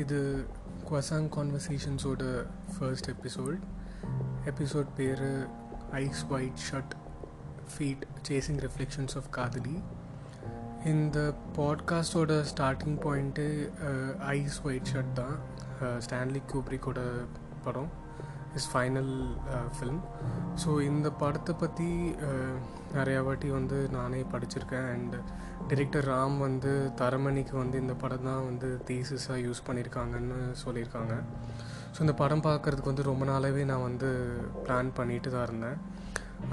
இது குவசாங் கான்வர்சேஷன்ஸோட ஃபர்ஸ்ட் எபிசோட் எபிசோட் பேர் Eyes Wide Shut feet chasing reflections of காதலி இந்த பாட்காஸ்டோட starting point Eyes Wide Shut தான் ஸ்டான்லி கூப்ரிக்கோட படம். இஸ் ஃபைனல் ஃபிலிம் ஸோ இந்த படத்தை பற்றி uh, நிறையா வாட்டி வந்து நானே படிச்சிருக்கேன். அண்ட் டிரெக்டர் ராம் வந்து தரமணிக்கு வந்து இந்த படம் தான் வந்து தீசிஸாக யூஸ் பண்ணியிருக்காங்கன்னு சொல்லியிருக்காங்க. ஸோ இந்த படம் பார்க்குறதுக்கு வந்து ரொம்ப நாளாகவே நான் வந்து பிளான் பண்ணிட்டு தான் இருந்தேன்.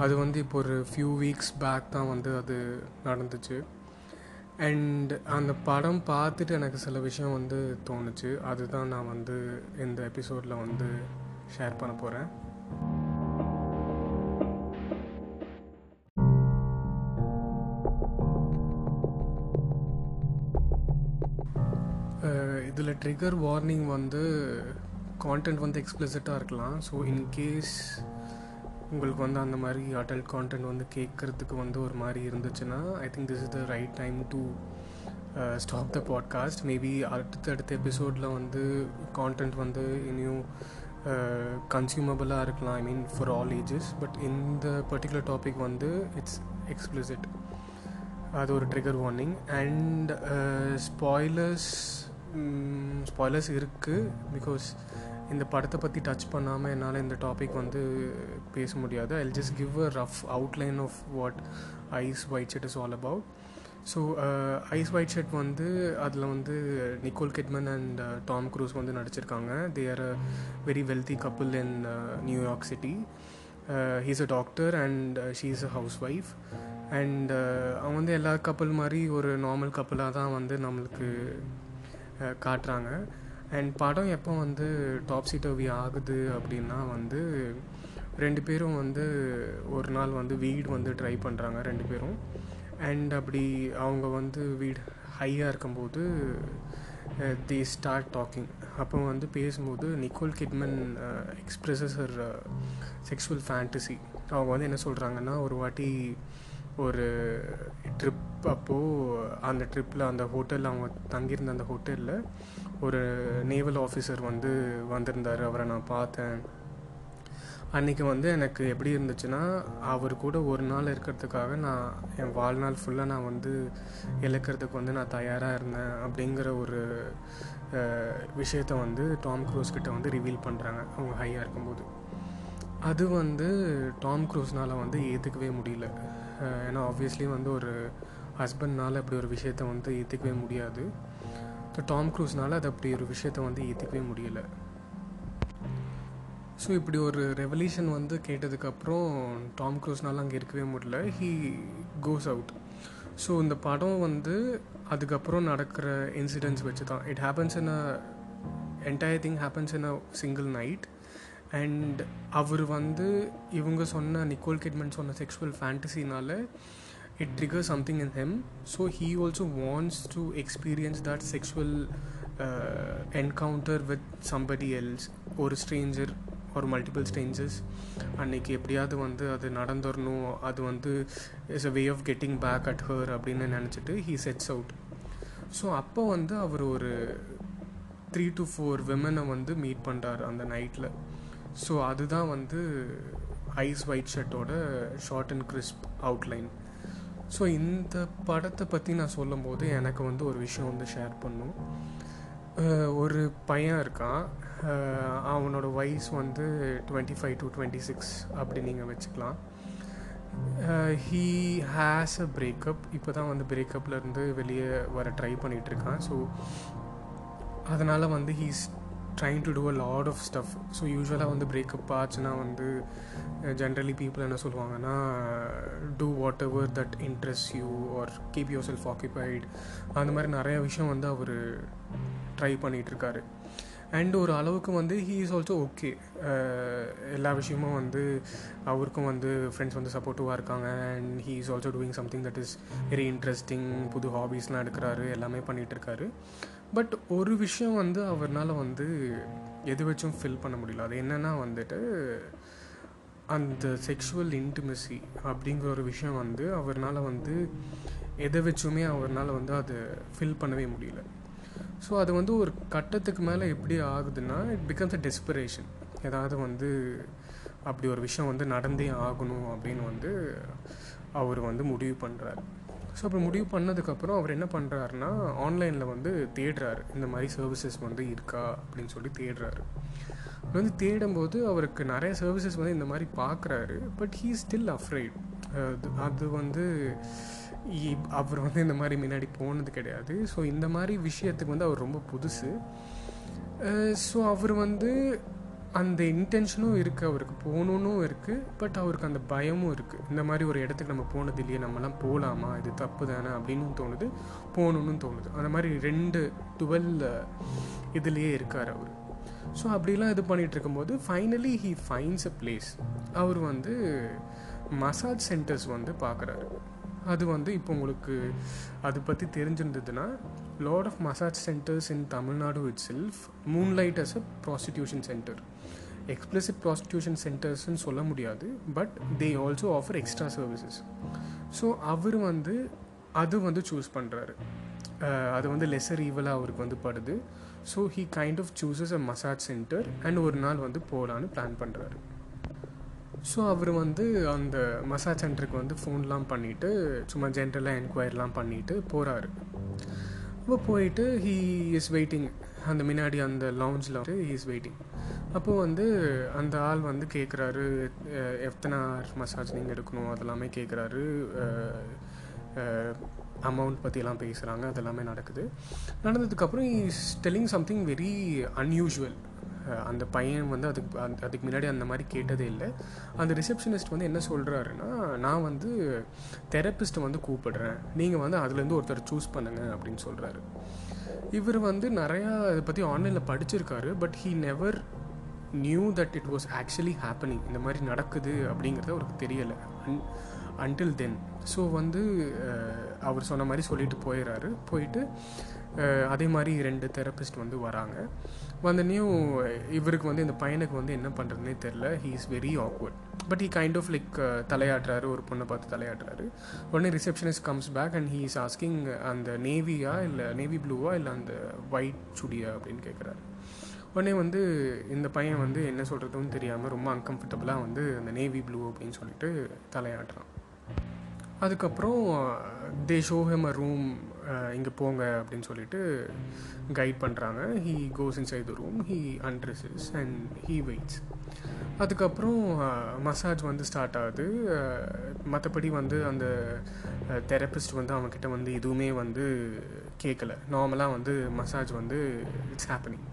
அது வந்து இப்போ ஒரு ஃபியூ வீக்ஸ் பேக் தான் வந்து அது நடந்துச்சு. அண்ட் அந்த படம் பார்த்துட்டு எனக்கு சில விஷயம் வந்து தோணுச்சு. அதுதான் நான் வந்து இந்த எபிசோடில் வந்து ஷேர் பண்ண போகிறேன் இதில் ட்ரிகர் வார்னிங் வந்து கான்டென்ட் வந்து எக்ஸ்பிளசிட்டாக இருக்கலாம். ஸோ இன்கேஸ் உங்களுக்கு வந்து அந்த மாதிரி அடல்ட் கான்டென்ட் வந்து கேட்குறதுக்கு வந்து ஒரு மாதிரி இருந்துச்சுன்னா I think this is the right time to stop the podcast maybe அடுத்தடுத்த எபிசோடில் வந்து கான்டென்ட் வந்து இனியும் கன்சியூமபிளாக இருக்கலாம் I mean for all ages but இந்த பர்டிகுலர் டாபிக் வந்து இட்ஸ் எக்ஸ்பிளிசிட் அது ஒரு trigger warning and spoilers spoilers இருக்குது பிகாஸ் இந்த படத்தை பற்றி டச் பண்ணாமல் என்னால் இந்த டாபிக் வந்து பேச முடியாது. I just give a rough outline of what Eyes Wide it is all about so Eyes Wide Shut வந்து அதில் வந்து Nicole Kidman and Tom Cruise வந்து நடிச்சிருக்காங்க. They are a very wealthy couple in New York city he's a doctor and she is a housewife and அவங்க வந்து எல்லா கப்பல் மாதிரி ஒரு நார்மல் கப்பலாக தான் வந்து நம்மளுக்கு uh, காட்டுறாங்க. அண்ட் படம் எப்போ வந்து டாப் சீட்டோவி ஆகுது அப்படின்னா வந்து ரெண்டு பேரும் வந்து ஒரு நாள் வந்து வீடு வந்து ட்ரை பண்ணுறாங்க ரெண்டு பேரும். அண்ட் அப்படி அவங்க வந்து வீடு ஹையாக இருக்கும்போது தி ஸ்டார்ட் டாக்கிங் அப்போ வந்து பேசும்போது Nicole Kidman expresses her sexual fantasy அவங்க வந்து என்ன சொல்கிறாங்கன்னா ஒரு வாட்டி ஒரு ட்ரிப் அப்போது அந்த ட்ரிப்பில் அந்த ஹோட்டலில் அவங்க தங்கியிருந்த அந்த ஹோட்டலில் ஒரு நேவல் ஆஃபீஸர் வந்து வந்திருந்தார். அவரை நான் பார்த்தேன். அன்றைக்கி வந்து எனக்கு எப்படி இருந்துச்சுன்னா அவர் கூட ஒரு நாள் இருக்கிறதுக்காக நான் என் வாழ்நாள் ஃபுல்லாக நான் வந்து இழக்கிறதுக்கு வந்து நான் தயாராக இருந்தேன் அப்படிங்கிற ஒரு விஷயத்த வந்து டாம் க்ரூஸ் கிட்ட வந்து ரிவீல் பண்ணுறாங்க அவங்க ஹையாக இருக்கும்போது. அது வந்து டாம் க்ரூஸ்னால் வந்து ஏற்றுக்கவே முடியல. ஏன்னா ஆப்வியஸ்லி வந்து ஒரு ஹஸ்பண்ட்னால் அப்படி ஒரு விஷயத்த வந்து ஏற்றுக்கவே முடியாது. ஸோ டாம் க்ரூஸ்னால் அது அப்படி ஒரு விஷயத்த வந்து ஏற்றுக்கவே முடியலை. ஸோ இப்படி ஒரு ரெவல்யூஷன் வந்து கேட்டதுக்கப்புறம் டாம் க்ரூஸ்னால அங்கே இருக்கவே முடியல. ஹீ கோஸ் அவுட் ஸோ இந்த படம் வந்து அதுக்கப்புறம் நடக்கிற இன்சிடென்ட்ஸ் வச்சு தான் it happens in a entire thing happens in a single night and அவர் வந்து இவங்க சொன்ன நிக்கோல் கிட்மன் சொன்ன sexual ஃபேண்டசினால it trigger something in him so he also wants to experience that sexual encounter with somebody else ஒரு stranger ஒரு multiple strangers அன்றைக்கி எப்படியாவது வந்து அது நடந்துடணும் அது வந்து is a way of getting back at her அப்படின்னு நினச்சிட்டு ஹீ செட்ஸ் அவுட் ஸோ அப்போ வந்து அவர் ஒரு த்ரீ டு ஃபோர் விமனை வந்து மீட் பண்ணுறார் அந்த நைட்டில் ஸோ அதுதான் வந்து ice white ஷர்ட்டோட short and crisp outline so இந்த படத்தை பற்றி நான் சொல்லும்போது எனக்கு வந்து ஒரு விஷயம் வந்து ஷேர் பண்ணும். ஒரு பையன் இருக்கான். அவனோட வயசு வந்து twenty five to twenty six அப்படி நீங்கள் வச்சுக்கலாம். ஹீ ஹேஸ் அ பிரேக்கப் இப்போ தான் வந்து பிரேக்கப்லேருந்து வெளியே வர ட்ரை பண்ணிகிட்ருக்கான் ஸோ அதனால் வந்து he's trying to do a lot of stuff so யூஸ்வலாக வந்து பிரேக்கப் ஆச்சுன்னா வந்து ஜென்ரலி பீப்புள் என்ன சொல்லுவாங்கன்னா do whatever that interest you are keep yourself occupied அந்த மாதிரி நிறைய விஷயம் வந்து அவர் ட்ரை பண்ணிகிட்ருக்காரு அண்ட் ஒரு அளவுக்கு வந்து ஹீ இஸ் ஆல்சோ ஓகே எல்லா விஷயமும் வந்து அவருக்கும் வந்து ஃப்ரெண்ட்ஸ் வந்து சப்போர்ட்டிவாக இருக்காங்க. And he is also doing something that is very interesting புது ஹாபீஸ்லாம் எடுக்கிறாரு எல்லாமே பண்ணிகிட்ருக்காரு பட் ஒரு விஷயம் வந்து அவர்னால் வந்து எது வச்சும் ஃபில் பண்ண முடியல. அது என்னென்னா வந்துட்டு அந்த செக்ஷுவல் இன்டிமசி அப்படிங்கிற ஒரு விஷயம் வந்து அவர்னால் வந்து எதை வச்சுமே அவர்னால் வந்து அதை ஃபில் பண்ணவே முடியல. ஸோ அது வந்து ஒரு கட்டத்துக்கு மேலே எப்படி ஆகுதுன்னா இட் பிகம்ஸ் அ டெஸ்பிரேஷன் ஏதாவது வந்து அப்படி ஒரு விஷயம் வந்து நடந்தே ஆகணும் அப்படின்னு வந்து அவர் வந்து முடிவு பண்ணுறாரு ஸோ அப்புறம் முடிவு பண்ணதுக்கப்புறம் அவர் என்ன பண்ணுறாருன்னா ஆன்லைனில் வந்து தேடுறாரு. இந்த மாதிரி சர்வீசஸ் வந்து இருக்கா அப்படின்னு சொல்லி தேடுறாரு. வந்து தேடும்போது அவருக்கு நிறைய சர்வீசஸ் வந்து இந்த மாதிரி பார்க்குறாரு பட் ஹீ ஸ்டில் அஃப்ரைட் அது வந்து அவர் வந்து இந்த மாதிரி முன்னாடி போனது கிடையாது. ஸோ இந்த மாதிரி விஷயத்துக்கு வந்து அவர் ரொம்ப புதுசு. ஸோ அவர் வந்து அந்த இன்டென்ஷனும் இருக்குது அவருக்கு போகணுன்னு இருக்குது பட் அவருக்கு அந்த பயமும் இருக்குது இந்த மாதிரி ஒரு இடத்துக்கு நம்ம போனது இல்லையே நம்மலாம் போகலாமா இது தப்பு தானே அப்படின்னு தோணுது. போகணுன்னு தோணுது. அந்த மாதிரி ரெண்டு டுவெல் இதுலேயே இருக்கார் அவர். ஸோ அப்படிலாம் இது பண்ணிகிட்டு இருக்கும்போது finally he finds a place அவர் வந்து மசாஜ் சென்டர்ஸ் வந்து பார்க்குறாரு அது வந்து இப்போ உங்களுக்கு அது பற்றி தெரிஞ்சிருந்ததுன்னா lot of massage centres in Tamil Nadu itself moonlight as a prostitution centre explicit prostitution சென்டர்ஸ்ன்னு சொல்ல முடியாது but they also offer extra services so அவர் வந்து அது வந்து சூஸ் பண்ணுறாரு அது வந்து லெஸர் ஈவலாக அவருக்கு வந்து படுது. So he kind of chooses a massage centre and ஒரு நாள் வந்து போகலான்னு பிளான் பண்ணுறாரு ஸோ அவர் வந்து அந்த மசாஜ் சென்டருக்கு வந்து ஃபோன்லாம் பண்ணிவிட்டு சும்மா ஜென்ரலாக என்கொயரிலாம் பண்ணிவிட்டு போகிறாரு அப்போ போயிட்டு ஹீ இஸ் வெயிட்டிங் அந்த முன்னாடி அந்த லவுஞ்சில் வந்து ஹீ இஸ் வெயிட்டிங் அப்போது வந்து அந்த ஆள் வந்து கேட்குறாரு எத்தனை ஹவர் மசாஜ் நீங்கள் எடுக்கணும்? அதெல்லாமே கேட்குறாரு அமௌண்ட் பற்றிலாம் பேசுகிறாங்க அதெல்லாமே நடக்குது. நடந்ததுக்கப்புறம் is telling something very unusual அந்த பையன் வந்து அதுக்கு அதுக்கு முன்னாடி அந்த மாதிரி கேட்டதே இல்லை. அந்த ரிசப்ஷனிஸ்ட் வந்து என்ன சொல்கிறாருன்னா நான் வந்து தெரப்பிஸ்ட்டை வந்து கூப்பிடுறேன். நீங்கள் வந்து அதுலேருந்து ஒருத்தர் சூஸ் பண்ணுங்கள் அப்படின்னு சொல்கிறாரு இவர் வந்து நிறையா இதை பற்றி ஆன்லைனில் படிச்சிருக்காரு but he never knew that it was actually happening இந்த மாதிரி நடக்குது அப்படிங்கிறது அவருக்கு தெரியலை அன் அன்டில் தென் ஸோ வந்து அவர் சொன்ன மாதிரி சொல்லிட்டு போயிடுறாரு போயிட்டு அதே மாதிரி ரெண்டு தெரப்பிஸ்ட் வந்து வராங்க. வந்தனையும் இவருக்கு வந்து இந்த பையனுக்கு வந்து என்ன பண்ணுறதுனே தெரில. He is very awkward but he kind of like தலையாடுறாரு ஒரு பொண்ணை பார்த்து தலையாடுறாரு உடனே receptionist comes back and he is asking அந்த நேவியா இல்லை நேவி ப்ளூவா இல்லை அந்த ஒயிட் சுடியா அப்படின்னு கேட்குறாரு உடனே வந்து இந்த பையன் வந்து என்ன சொல்கிறதுன்னு தெரியாமல் ரொம்ப அன்கம்ஃபர்டபுளாக வந்து அந்த நேவி ப்ளூ அப்படின்னு சொல்லிட்டு தலையாடுறான் அதுக்கப்புறம் they show him a room இங்கே போங்க அப்படின்னு சொல்லிட்டு கைட் பண்ணுறாங்க he goes inside the room he undresses and he waits அதுக்கப்புறம் மசாஜ் வந்து ஸ்டார்ட் ஆகுது. மற்றபடி வந்து அந்த தெரப்பிஸ்ட் வந்து அவங்கக்கிட்ட வந்து எதுவுமே வந்து கேட்கல நார்மலாக வந்து மசாஜ் வந்து இட்ஸ் ஹேப்பனிங்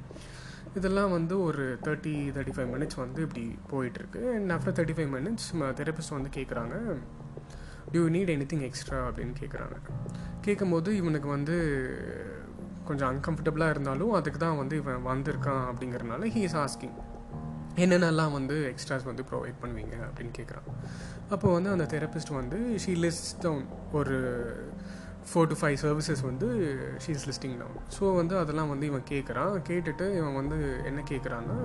இதெல்லாம் வந்து ஒரு தேர்ட்டி தேர்ட்டி ஃபைவ் மினிட்ஸ் வந்து இப்படி போயிட்டுருக்கு. And after thirty five minutes therapist வந்து கேட்குறாங்க do you need anything extra அப்படின்னு கேட்குறாங்க கேட்கும்போது இவனுக்கு வந்து கொஞ்சம் அன்கம்ஃபர்டபுளாக இருந்தாலும் அதுக்கு தான் வந்து இவன் வந்திருக்கான் அப்படிங்கிறனால ஹீ இஸ் ஆஸ்கிங் என்னென்னலாம் வந்து எக்ஸ்ட்ராஸ் வந்து ப்ரொவைட் பண்ணுவீங்க? அப்படின்னு கேட்குறான் அப்போ வந்து அந்த தெரப்பிஸ்ட் வந்து ஷீ லிஸ்ட் டவுன் ஒரு ஃபோர் டு ஃபைவ் சர்வீசஸ் வந்து she is listing down so வந்து அதெல்லாம் வந்து இவன் கேட்குறான் கேட்டுட்டு இவன் வந்து என்ன கேட்குறான்னா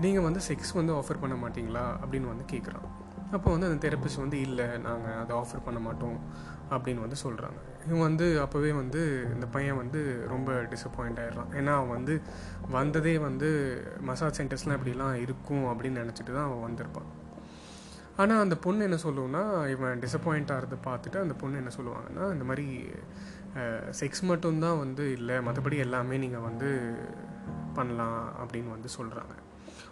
நீங்கள் வந்து செக்ஸ் வந்து ஆஃபர் பண்ண மாட்டிங்களா? அப்படின்னு வந்து கேட்குறான் அப்போ வந்து அந்த தெரப்பிஸ்ட் வந்து இல்லை நாங்கள் அதை ஆஃபர் பண்ண மாட்டோம். அப்படின்னு வந்து சொல்கிறாங்க இவன் வந்து அப்போவே வந்து இந்த பையன் வந்து ரொம்ப டிசப்பாயிண்ட் ஆகிடலாம் ஏன்னா அவன் வந்து வந்ததே வந்து மசாஜ் சென்டர்ஸ்லாம் இப்படிலாம் இருக்கும் அப்படின்னு நினச்சிட்டு தான் அவன் வந்திருப்பான். ஆனால் அந்த பொண்ணு என்ன சொல்லுவோன்னா இவன் டிசப்பாயிண்ட் ஆகிறத பார்த்துட்டு அந்த பொண்ணு என்ன சொல்லுவாங்கன்னா இந்த மாதிரி செக்ஸ் மட்டும்தான் வந்து இல்லை மற்றபடி எல்லாமே நீங்கள் வந்து பண்ணலாம் அப்படின்னு வந்து சொல்கிறாங்க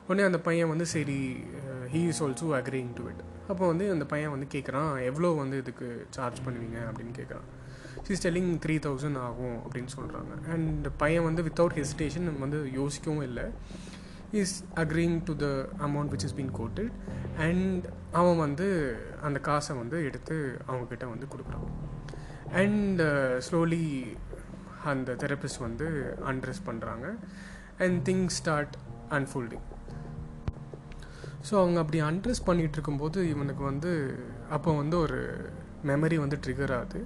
உடனே அந்த பையன் வந்து சரி he is also agreeing to it அப்போ வந்து அந்த பையன் வந்து கேட்குறான் எவ்வளோ வந்து இதுக்கு சார்ஜ் பண்ணுவீங்க? அப்படின்னு கேட்குறான் ஷீஸ் டெல்லிங் த்ரீ தௌசண்ட் ஆகும் அப்படின்னு சொல்கிறாங்க அண்ட் பையன் வந்து வித்தவுட் ஹெசிடேஷன் வந்து யோசிக்கவும் இல்லை. Is agreeing to the amount which is been quoted and அவன் வந்து அந்த காசை வந்து எடுத்து அவங்கக்கிட்ட வந்து கொடுக்குறான். அண்ட் ஸ்லோலி uh, அந்த தெரப்பிஸ்ட் வந்து அண்ட்ரெஸ் பண்ணுறாங்க and things start unfolding so அவங்க அப்படி அன்ட்ரெஸ் பண்ணிகிட்டு இருக்கும்போது இவனுக்கு வந்து அப்போ வந்து ஒரு மெமரி வந்து ட்ரிகர் ஆகுது.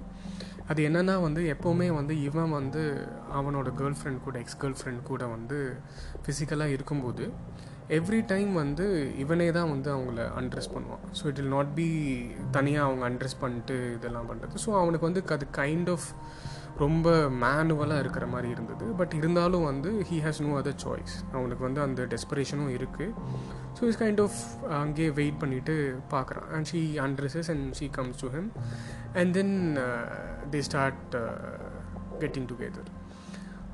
அது என்னென்னா வந்து எப்போவுமே வந்து இவன் வந்து அவனோட கேர்ள் ஃப்ரெண்ட் கூட எக்ஸ் கேர்ள் ஃப்ரெண்ட் கூட வந்து ஃபிசிக்கலாக இருக்கும்போது எவ்ரி டைம் வந்து இவனே தான் வந்து அவங்கள அண்ட்ரெஸ் பண்ணுவான். So it will not be தனியாக அவங்க அண்ட்ரெஸ் பண்ணிட்டு இதெல்லாம் பண்ணுறது ஸோ அவனுக்கு வந்து அது கைண்ட் ஆஃப் ரொம்ப மேனுவலாக இருக்கிற மாதிரி இருந்தது. பட் இருந்தாலும் வந்து he has no other choice அவனுக்கு வந்து அந்த டெஸ்பரேஷனும் இருக்குது ஸோ இஸ் கைண்ட் ஆஃப் அங்கேயே வெயிட் பண்ணிவிட்டு பார்க்குறான். And she undresses and she comes to him and then they start getting together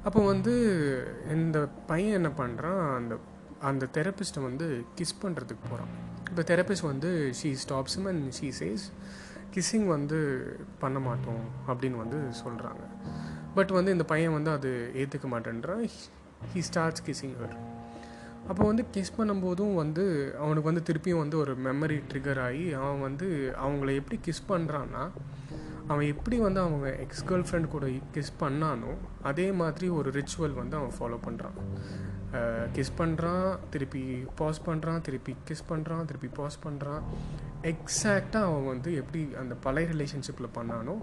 அப்போ வந்து இந்த பையன் என்ன பண்ணுறான் அந்த அந்த தெரப்பிஸ்ட்டை வந்து கிஸ் பண்ணுறதுக்கு போகிறான் இப்போ தெரப்பிஸ்ட் வந்து she stops and she says kissing வந்து பண்ண மாட்டோம் அப்படின்னு வந்து சொல்கிறாங்க பட் வந்து இந்த பையன் வந்து அது ஏற்றுக்க மாட்டேன்றான். ஹி ஸ்டார்ட்ஸ் கிஸ்ஸிங் ஹர் அப்போ வந்து கிஸ் பண்ணும்போதும் வந்து அவனுக்கு வந்து திருப்பியும் வந்து ஒரு மெமரி ட்ரிகர் ஆகி அவன் வந்து அவங்கள எப்படி கிஸ் பண்ணுறான்னா அவன் எப்படி வந்து அவங்க எக்ஸ் கேர்ள் ஃப்ரெண்ட் கூட கிஸ் பண்ணானோ அதே மாதிரி ஒரு ரிச்சுவல் வந்து அவன் ஃபாலோ பண்ணுறான் கிஸ் பண்ணுறான் திருப்பி பாஸ் பண்ணுறான் திருப்பி கிஸ் பண்ணுறான் திருப்பி பாஸ் பண்ணுறான் எக்ஸாக்டாக அவன் வந்து எப்படி அந்த பழைய ரிலேஷன்ஷிப்பில் பண்ணானோ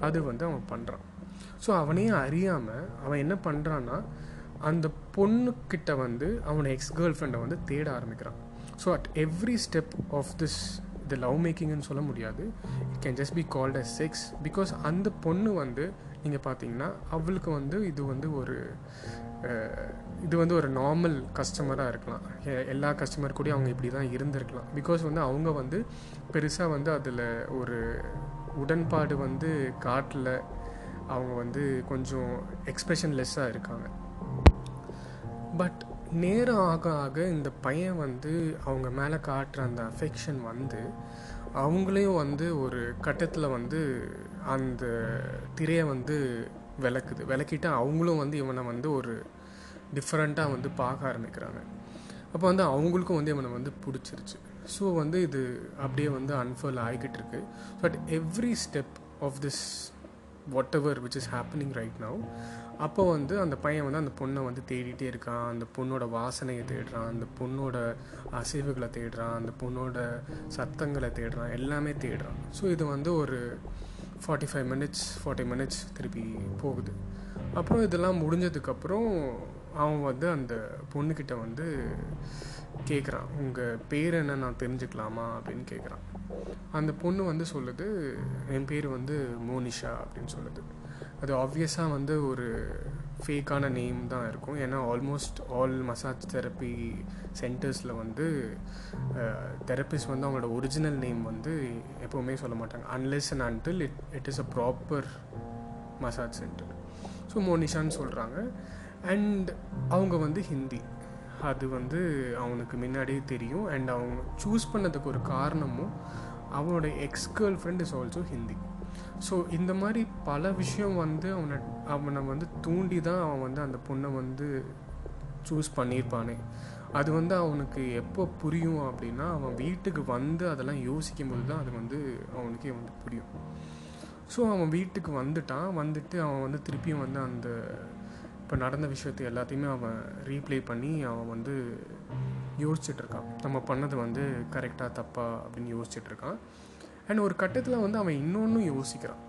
அது வந்து அவன் பண்ணுறான் ஸோ அவனையும் அறியாமல் அவன் என்ன பண்ணுறான்னா அந்த பொண்ணுக்கிட்ட வந்து அவனை எக்ஸ் கேர்ள் ஃப்ரெண்டை வந்து தேட ஆரம்பிக்கிறான். So at every step of this இது லவ் மேக்கிங்னு சொல்ல முடியாது. It can just be called as sex because அந்த பொண்ணு வந்து நீங்கள் பார்த்தீங்கன்னா அவளுக்கு வந்து இது வந்து ஒரு இது வந்து ஒரு நார்மல் கஸ்டமராக இருக்கலாம். எல்லா கஸ்டமர் கூடயும் அவங்க இப்படி தான் இருந்திருக்கலாம். பிகாஸ் வந்து அவங்க வந்து பெருசாக வந்து அதில் ஒரு உடன்பாடு வந்து காட்டில். அவங்க வந்து கொஞ்சம் எக்ஸ்ப்ரெஷன்லெஸ்ஸாக இருக்காங்க. பட் நேரம் ஆக ஆக இந்த பையன் வந்து அவங்க மேலே காட்டுற அந்த அஃபெக்ஷன் வந்து அவங்களையும் வந்து ஒரு கட்டத்தில் வந்து அந்த திரையை வந்து விளக்குது. விளக்கிட்டு அவங்களும் வந்து இவனை வந்து ஒரு டிஃப்ரெண்ட்டாக வந்து பார்க்க ஆரம்பிக்கிறாங்க. அப்போ வந்து அவங்களுக்கும் வந்து இவனை வந்து பிடிச்சிருச்சு. ஸோ வந்து இது அப்படியே வந்து அன்ஃபர்ல் ஆகிக்கிட்டு இருக்கு. But every step of this whatever which is happening right now அப்போ வந்து அந்த பையன் வந்து அந்த பொண்ணை வந்து தேடிட்டே இருக்கான். அந்த பொண்ணோட வாசனையை தேடுறான். அந்த பொண்ணோட அசைவுகளை தேடுறான். அந்த பொண்ணோட சத்தங்களை தேடுறான். எல்லாமே தேடுறான். ஸோ இது வந்து ஒரு forty five minutes forty minutes திருப்பி போகுது. அப்புறம் இதெல்லாம் முடிஞ்சதுக்கப்புறம் அவன் வந்து அந்த பொண்ணுக்கிட்ட வந்து கேட்குறான் உங்கள் பேர் என்ன? நான் தெரிஞ்சுக்கலாமா? அப்படின்னு கேட்குறான் அந்த பொண்ணு வந்து சொல்லுது என் பேர் வந்து மோனிஷா அப்படின்னு சொல்லுது. அது ஆப்வியஸாக வந்து ஒரு ஃபேக்கான நேம் தான் இருக்கும். ஏன்னா ஆல்மோஸ்ட் ஆல் மசாஜ் தெரப்பி சென்டர்ஸில் வந்து தெரப்பிஸ்ட் வந்து அவங்களோட ஒரிஜினல் நேம் வந்து எப்போவுமே சொல்ல மாட்டாங்க. Unless and until it it is a proper massage centre so மோனிஷான்னு சொல்கிறாங்க அண்ட் அவங்க வந்து ஹிந்தி. அது வந்து அவனுக்கு முன்னாடியே தெரியும். அண்ட் அவங்க சூஸ் பண்ணதுக்கு ஒரு காரணமும் அவனோட ex girlfriend is also Hindi. So இந்த மாதிரி பல விஷயம் வந்து அவனை அவனை வந்து தூண்டி தான் அவன் வந்து அந்த பொண்ணை வந்து சூஸ் பண்ணியிருப்பானே. அது வந்து அவனுக்கு எப்போ புரியும் அப்படின்னா அவன் வீட்டுக்கு வந்து அதெல்லாம் யோசிக்கும்போது தான் அது வந்து அவனுக்கே வந்து புரியும். ஸோ அவன் வீட்டுக்கு வந்துட்டான். வந்துட்டு அவன் வந்து திருப்பியும் வந்து அந்த இப்போ நடந்த விஷயத்தை எல்லாத்தையுமே அவன் ரீப்ளே பண்ணி அவன் வந்து யோசிச்சுட்ருக்கான் நம்ம பண்ணது வந்து கரெக்டாக தப்பா அப்படின்னு யோசிச்சுட்ருக்கான் அண்ட் ஒரு கட்டத்தில் வந்து அவன் இன்னொன்றும் யோசிக்கிறான்.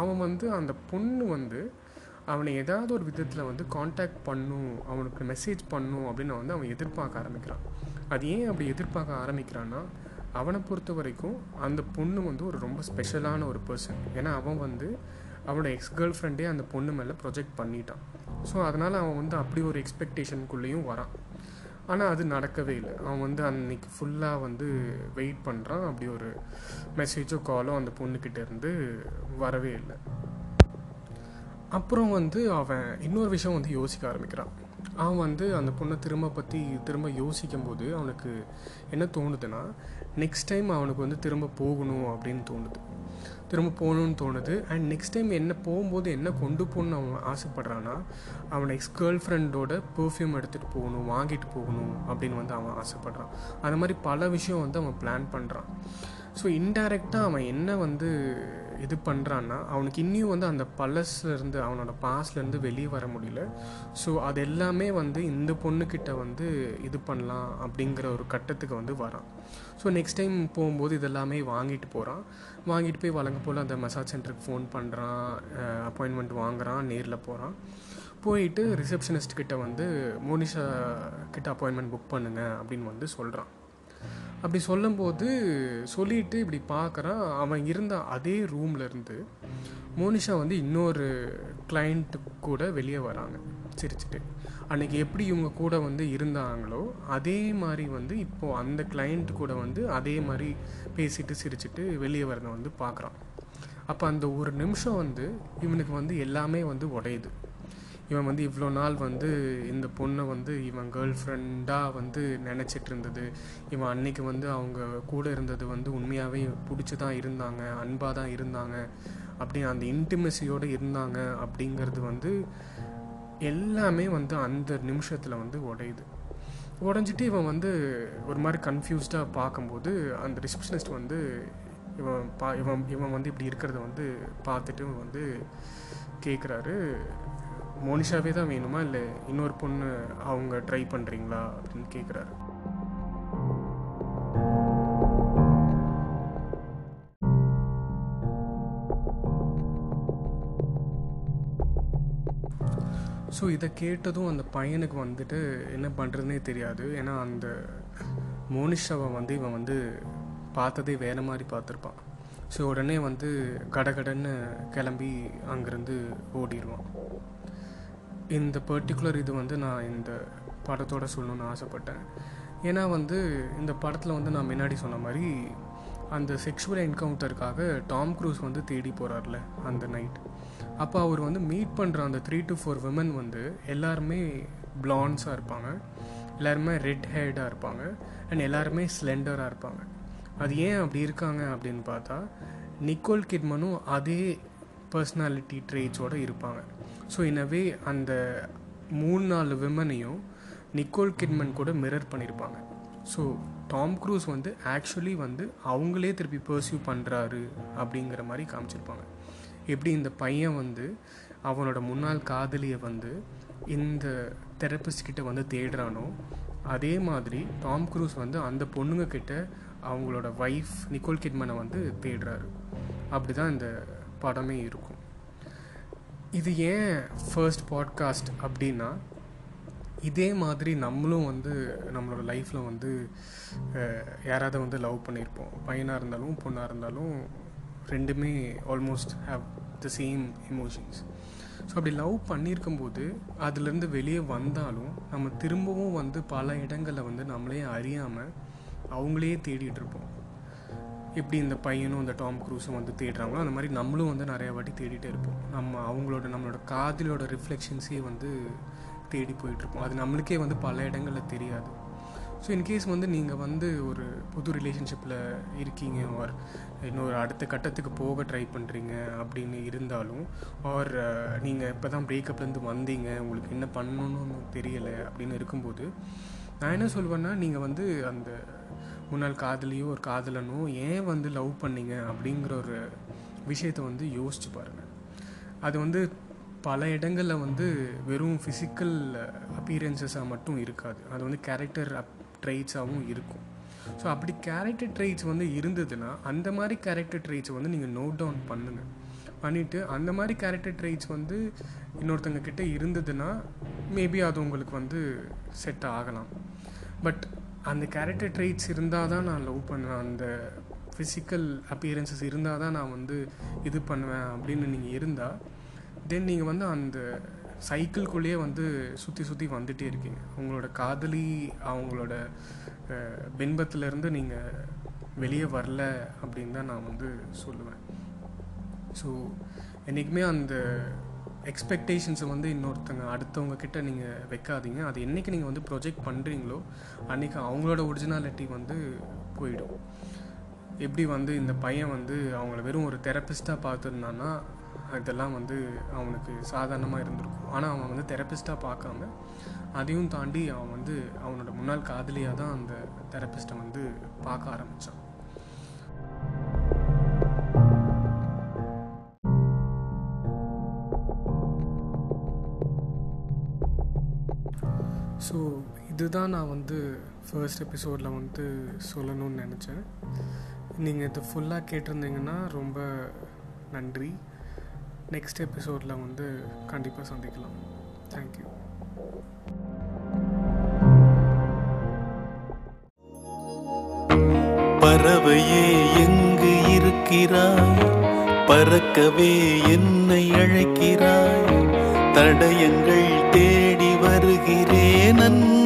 அவன் வந்து அந்த பொண்ணு வந்து அவனை ஏதாவது ஒரு விதத்தில் வந்து காண்டாக்ட் பண்ணும் அவனுக்கு மெசேஜ் பண்ணும் அப்படின்னு வந்து அவன் எதிர்பார்க்க ஆரம்பிக்கிறான். அது ஏன் அப்படி எதிர்பார்க்க ஆரம்பிக்கிறான்னா அவனை பொறுத்த வரைக்கும் அந்த பொண்ணு வந்து ஒரு ரொம்ப ஸ்பெஷலான ஒரு பர்சன் ஏன்னா அவன் வந்து அவனோட எக்ஸ் கேர்ள் ஃப்ரெண்டே அந்த பொண்ணு மேலே ப்ரொஜெக்ட் பண்ணிட்டான். ஸோ அதனால் அவன் வந்து அப்படி ஒரு எக்ஸ்பெக்டேஷனுக்குள்ளேயும் வரான். ஆனால் அது நடக்கவே இல்லை. அவன் வந்து அன்னைக்கு ஃபுல்லாக வந்து வெயிட் பண்ணுறான் அப்படி ஒரு மெசேஜோ காலோ அந்த பொண்ணுக்கிட்ட இருந்து வரவே இல்லை. அப்புறம் வந்து அவன் இன்னொரு விஷயம் வந்து யோசிக்க ஆரம்பிக்கிறான். அவன் வந்து அந்த பொண்ணை திரும்ப பற்றி திரும்ப யோசிக்கும் போது அவனுக்கு என்ன தோணுதுன்னா நெக்ஸ்ட் டைம் அவனுக்கு வந்து திரும்ப போகணும் அப்படின்னு தோணுது. திரும்ப போகணுன்னு தோணுது. அண்ட் நெக்ஸ்ட் டைம் என்ன போகும்போது என்ன கொண்டு போகணுன்னு அவன் ஆசைப்பட்றான்னா அவன் எக்ஸ் கேர்ள் ஃப்ரெண்டோட பெர்ஃப்யூம் எடுத்துகிட்டு போகணும் வாங்கிட்டு போகணும் அப்படின்னு வந்து அவன் ஆசைப்பட்றான். அந்த மாதிரி பல விஷயம் வந்து அவன் பிளான் பண்ணுறான் ஸோ இன்டைரக்டாக அவன் என்ன வந்து இது பண்ணுறான்னா அவனுக்கு இன்னும் வந்து அந்த பழசுலேருந்து அவனோட பாஸ்லேருந்து வெளியே வர முடியல. ஸோ அது எல்லாமே வந்து இந்த பொண்ணுக்கிட்ட வந்து இது பண்ணலாம் அப்படிங்கிற ஒரு கட்டத்துக்கு வந்து வரான். ஸோ நெக்ஸ்ட் டைம் போகும்போது இதெல்லாமே வாங்கிட்டு போகிறான் வாங்கிட்டு போய் வழங்க போல் அந்த மசாஜ் சென்டருக்கு ஃபோன் பண்ணுறான் அப்பாயின்மெண்ட் வாங்குறான் நேரில் போகிறான் போயிட்டு ரிசப்ஷனிஸ்ட் கிட்ட வந்து மோனிஷா கிட்ட அப்பாயின்மெண்ட் புக் பண்ணுங்க அப்படின்னு வந்து சொல்கிறான் அப்படி சொல்லும்போது சொல்லிட்டு இப்படி பார்க்குறான் அவன் இருந்த அதே ரூம்லேருந்து மோனிஷா வந்து இன்னொரு கிளைண்ட்டு கூட வெளியே வராங்க சிரிச்சுட்டு. அன்னைக்கு எப்படி இவங்க கூட வந்து இருந்தாங்களோ அதே மாதிரி வந்து இப்போது அந்த கிளைண்ட் கூட வந்து அதே மாதிரி பேசிட்டு சிரிச்சிட்டு வெளியே வரதை வந்து பார்க்குறான். அப்போ அந்த ஒரு நிமிஷம் வந்து இவனுக்கு வந்து எல்லாமே வந்து உடையுது. இவன் வந்து இவ்வளோ நாள் வந்து இந்த பொண்ணை வந்து இவன் கேர்ள் ஃப்ரெண்டாக வந்து நினச்சிட்டு இருந்தது. இவன் அன்னைக்கு வந்து அவங்க கூட இருந்தது வந்து உண்மையாகவே பிடிச்சி தான் இருந்தாங்க அன்பாக தான் இருந்தாங்க. அப்படி அந்த இன்டிமெசியோடு இருந்தாங்க அப்படிங்கிறது வந்து எல்லாமே வந்து அந்த நிமிஷத்தில் வந்து உடையுது. உடஞ்சிட்டு இவன் வந்து ஒரு மாதிரி கன்ஃபியூஸ்டாக பார்க்கும்போது அந்த ரிசப்ஷனிஸ்ட் வந்து இவன் பா இவன் இவன் வந்து இப்படி இருக்கிறத வந்து பார்த்துட்டு வந்து கேட்குறாரு மோனிஷாவே தான் வேணுமா? இல்லை இன்னொரு பொண்ணு அவங்க ட்ரை பண்ணுறீங்களா அப்படின்னு கேட்குறாரு ஸோ இதை கேட்டதும் அந்த பையனுக்கு வந்துட்டு என்ன பண்ணுறதுனே தெரியாது. ஏன்னா அந்த மோனிஷாவை வந்து இவன் வந்து பார்த்ததே வேறு மாதிரி பார்த்துருப்பான். ஸோ உடனே வந்து கடகடன்னு கிளம்பி அங்கேருந்து ஓடிடுவான். இந்த பர்டிகுலர் இது வந்து நான் இந்த படத்தோட சொல்லணும்னு ஆசைப்பட்டேன். ஏன்னா வந்து இந்த படத்தில் வந்து நான் முன்னாடி சொன்ன மாதிரி அந்த செக்ஷுவல் என்கவுண்டருக்காக டாம் க்ரூஸ் வந்து தேடி போகிறார்ல அந்த நைட் அப்போ அவர் வந்து மீட் பண்ணுற அந்த த்ரீ டு ஃபோர் விமன் வந்து எல்லாருமே பிளான்ஸாக இருப்பாங்க. எல்லாருமே ரெட் ஹேர்டாக இருப்பாங்க. அண்ட் எல்லாருமே ஸ்லெண்டராக இருப்பாங்க. அது ஏன் அப்படி இருக்காங்க அப்படின்னு பார்த்தா நிக்கோல் கிட்மனும் அதே பர்சனாலிட்டி ட்ரேட்ஸோடு இருப்பாங்க. ஸோ இனவே அந்த மூணு நாலு விமனையும் நிக்கோல் கிட்மன் கூட மிரர் பண்ணியிருப்பாங்க ஸோ டாம் க்ரூஸ் வந்து ஆக்சுவலி வந்து அவங்களே திருப்பி பர்சியூ பண்ணுறாரு அப்படிங்கிற மாதிரி காமிச்சிருப்பாங்க. எப்படி இந்த பையன் வந்து அவனோட முன்னாள் காதலியை வந்து இந்த தெரப்பிஸ்ட் கிட்ட வந்து தேடுறானோ அதே மாதிரி டாம் க்ரூஸ் வந்து அந்த பொண்ணுங்க கிட்ட அவங்களோட ஒய்ஃப் நிக்கோல் கிட்மனை வந்து தேடுறாரு. அப்படி தான் இந்த படமே இருக்கும். இது ஏன் ஃபர்ஸ்ட் பாட்காஸ்ட் அப்படின்னா இதே மாதிரி நம்மளும் வந்து நம்மளோட லைஃப்பில் வந்து யாராவது வந்து லவ் பண்ணியிருப்போம் பையனாக இருந்தாலும் பொண்ணாக இருந்தாலும் ரெண்டுமே almost have the same emotions so அப்படி லவ் பண்ணியிருக்கும்போது அதுலேருந்து வெளியே வந்தாலும் நம்ம திரும்பவும் வந்து பல இடங்களில் வந்து நம்மளே அறியாமல் அவங்களே தேடிட்டு இருப்போம். எப்படி இந்த பையனும் இந்த டாம் க்ரூஸும் வந்து தேடுறாங்களோ அந்த மாதிரி நம்மளும் வந்து நிறையா வாட்டி தேடிட்டே இருப்போம். நம்ம அவங்களோட நம்மளோட காதலோட ரிஃப்ளெக்ஷன்ஸே வந்து தேடி போயிட்டுருப்போம் அது நம்மளுக்கே வந்து பல இடங்களில் தெரியாது. ஸோ இன்கேஸ் வந்து நீங்கள் வந்து ஒரு புது ரிலேஷன்ஷிப்பில் இருக்கீங்க ஆர் இன்னொரு அடுத்த கட்டத்துக்கு போக ட்ரை பண்ணுறீங்க அப்படின்னு இருந்தாலும் ஆர் நீங்கள் இப்போ தான் பிரேக்கப்லேருந்து வந்தீங்க உங்களுக்கு என்ன பண்ணணும்னு தெரியலை அப்படின்னு இருக்கும்போது நான் என்ன சொல்வேன்னா நீங்கள் வந்து அந்த முன்னாள் காதலியோ ஒரு காதலனோ ஏன் வந்து லவ் பண்ணீங்க அப்படிங்கிற ஒரு விஷயத்தை வந்து யோசிச்சு பாருங்கள் அது வந்து பல இடங்களில் வந்து வெறும் ஃபிசிக்கல் அப்பீரன்சஸாக மட்டும் இருக்காது. அது வந்து கேரக்டர் அப் ட்ரைட்ஸாகவும் இருக்கும். ஸோ அப்படி கேரக்டர் ட்ரைட்ஸ் வந்து இருந்ததுன்னா அந்த மாதிரி கேரக்டர் ட்ரைட்ஸை வந்து நீங்கள் நோட் டவுன் பண்ணுங்கள் பண்ணிவிட்டு அந்த மாதிரி கேரக்டர் ட்ரைட்ஸ் வந்து இன்னொருத்தங்க கிட்டே இருந்ததுன்னா மேபி அது உங்களுக்கு வந்து செட் ஆகலாம். பட் அந்த கேரக்டர் ட்ரெய்ட்ஸ் இருந்தால் தான் நான் லவ் பண்ணுவேன் அந்த ஃபிசிக்கல் அப்பியரன்சஸ் இருந்தால் தான் நான் வந்து இது பண்ணுவேன் அப்படின்னு நீங்கள் இருந்தால் தென் நீங்கள் வந்து அந்த சைக்கிள்குள்ளேயே வந்து சுற்றி சுற்றி வந்துகிட்டே இருக்கீங்க. உங்களோட காதலி அவங்களோட பின்பத்திலேருந்து நீங்கள் வெளியே வரல அப்படின்னு தான் நான் வந்து சொல்லுவேன். ஸோ என்றைக்குமே அந்த எக்ஸ்பெக்டேஷன்ஸை வந்து இன்னொருத்தங்க அடுத்தவங்க கிட்ட நீங்கள் வைக்காதீங்க. அது என்றைக்கு நீங்கள் வந்து ப்ரொஜெக்ட் பண்ணுறீங்களோ அன்றைக்கி அவங்களோட ஒரிஜினாலிட்டி வந்து போயிடும். எப்படி வந்து இந்த பையன் வந்து அவங்கள வெறும் ஒரு தெரப்பிஸ்ட்டாக பார்த்துருந்தான்னா இதெல்லாம் வந்து அவனுக்கு சாதாரணமாக இருந்திருக்கும். ஆனால் அவன் வந்து தெரப்பிஸ்ட்டாக பார்க்காம அதையும் தாண்டி அவன் வந்து அவனோட முன்னாள் காதலியாக தான் அந்த தெரப்பிஸ்ட்டை வந்து பார்க்க ஆரம்பித்தான் ஸோ இதுதான் நான் வந்து ஃபர்ஸ்ட் எபிசோடில் வந்து சொல்லணும்னு நினச்சேன். நீங்கள் இது ஃபுல்லாக கேட்டிருந்தீங்கன்னா ரொம்ப நன்றி. நெக்ஸ்ட் எபிசோடில் வந்து கண்டிப்பாக சந்திக்கலாம். தேங்க்யூ இருக்கிறாய்? பறக்கவே என்னை அழைக்கிறாய்? தடயங்கள் தே ಕಿರೇನನ್ನು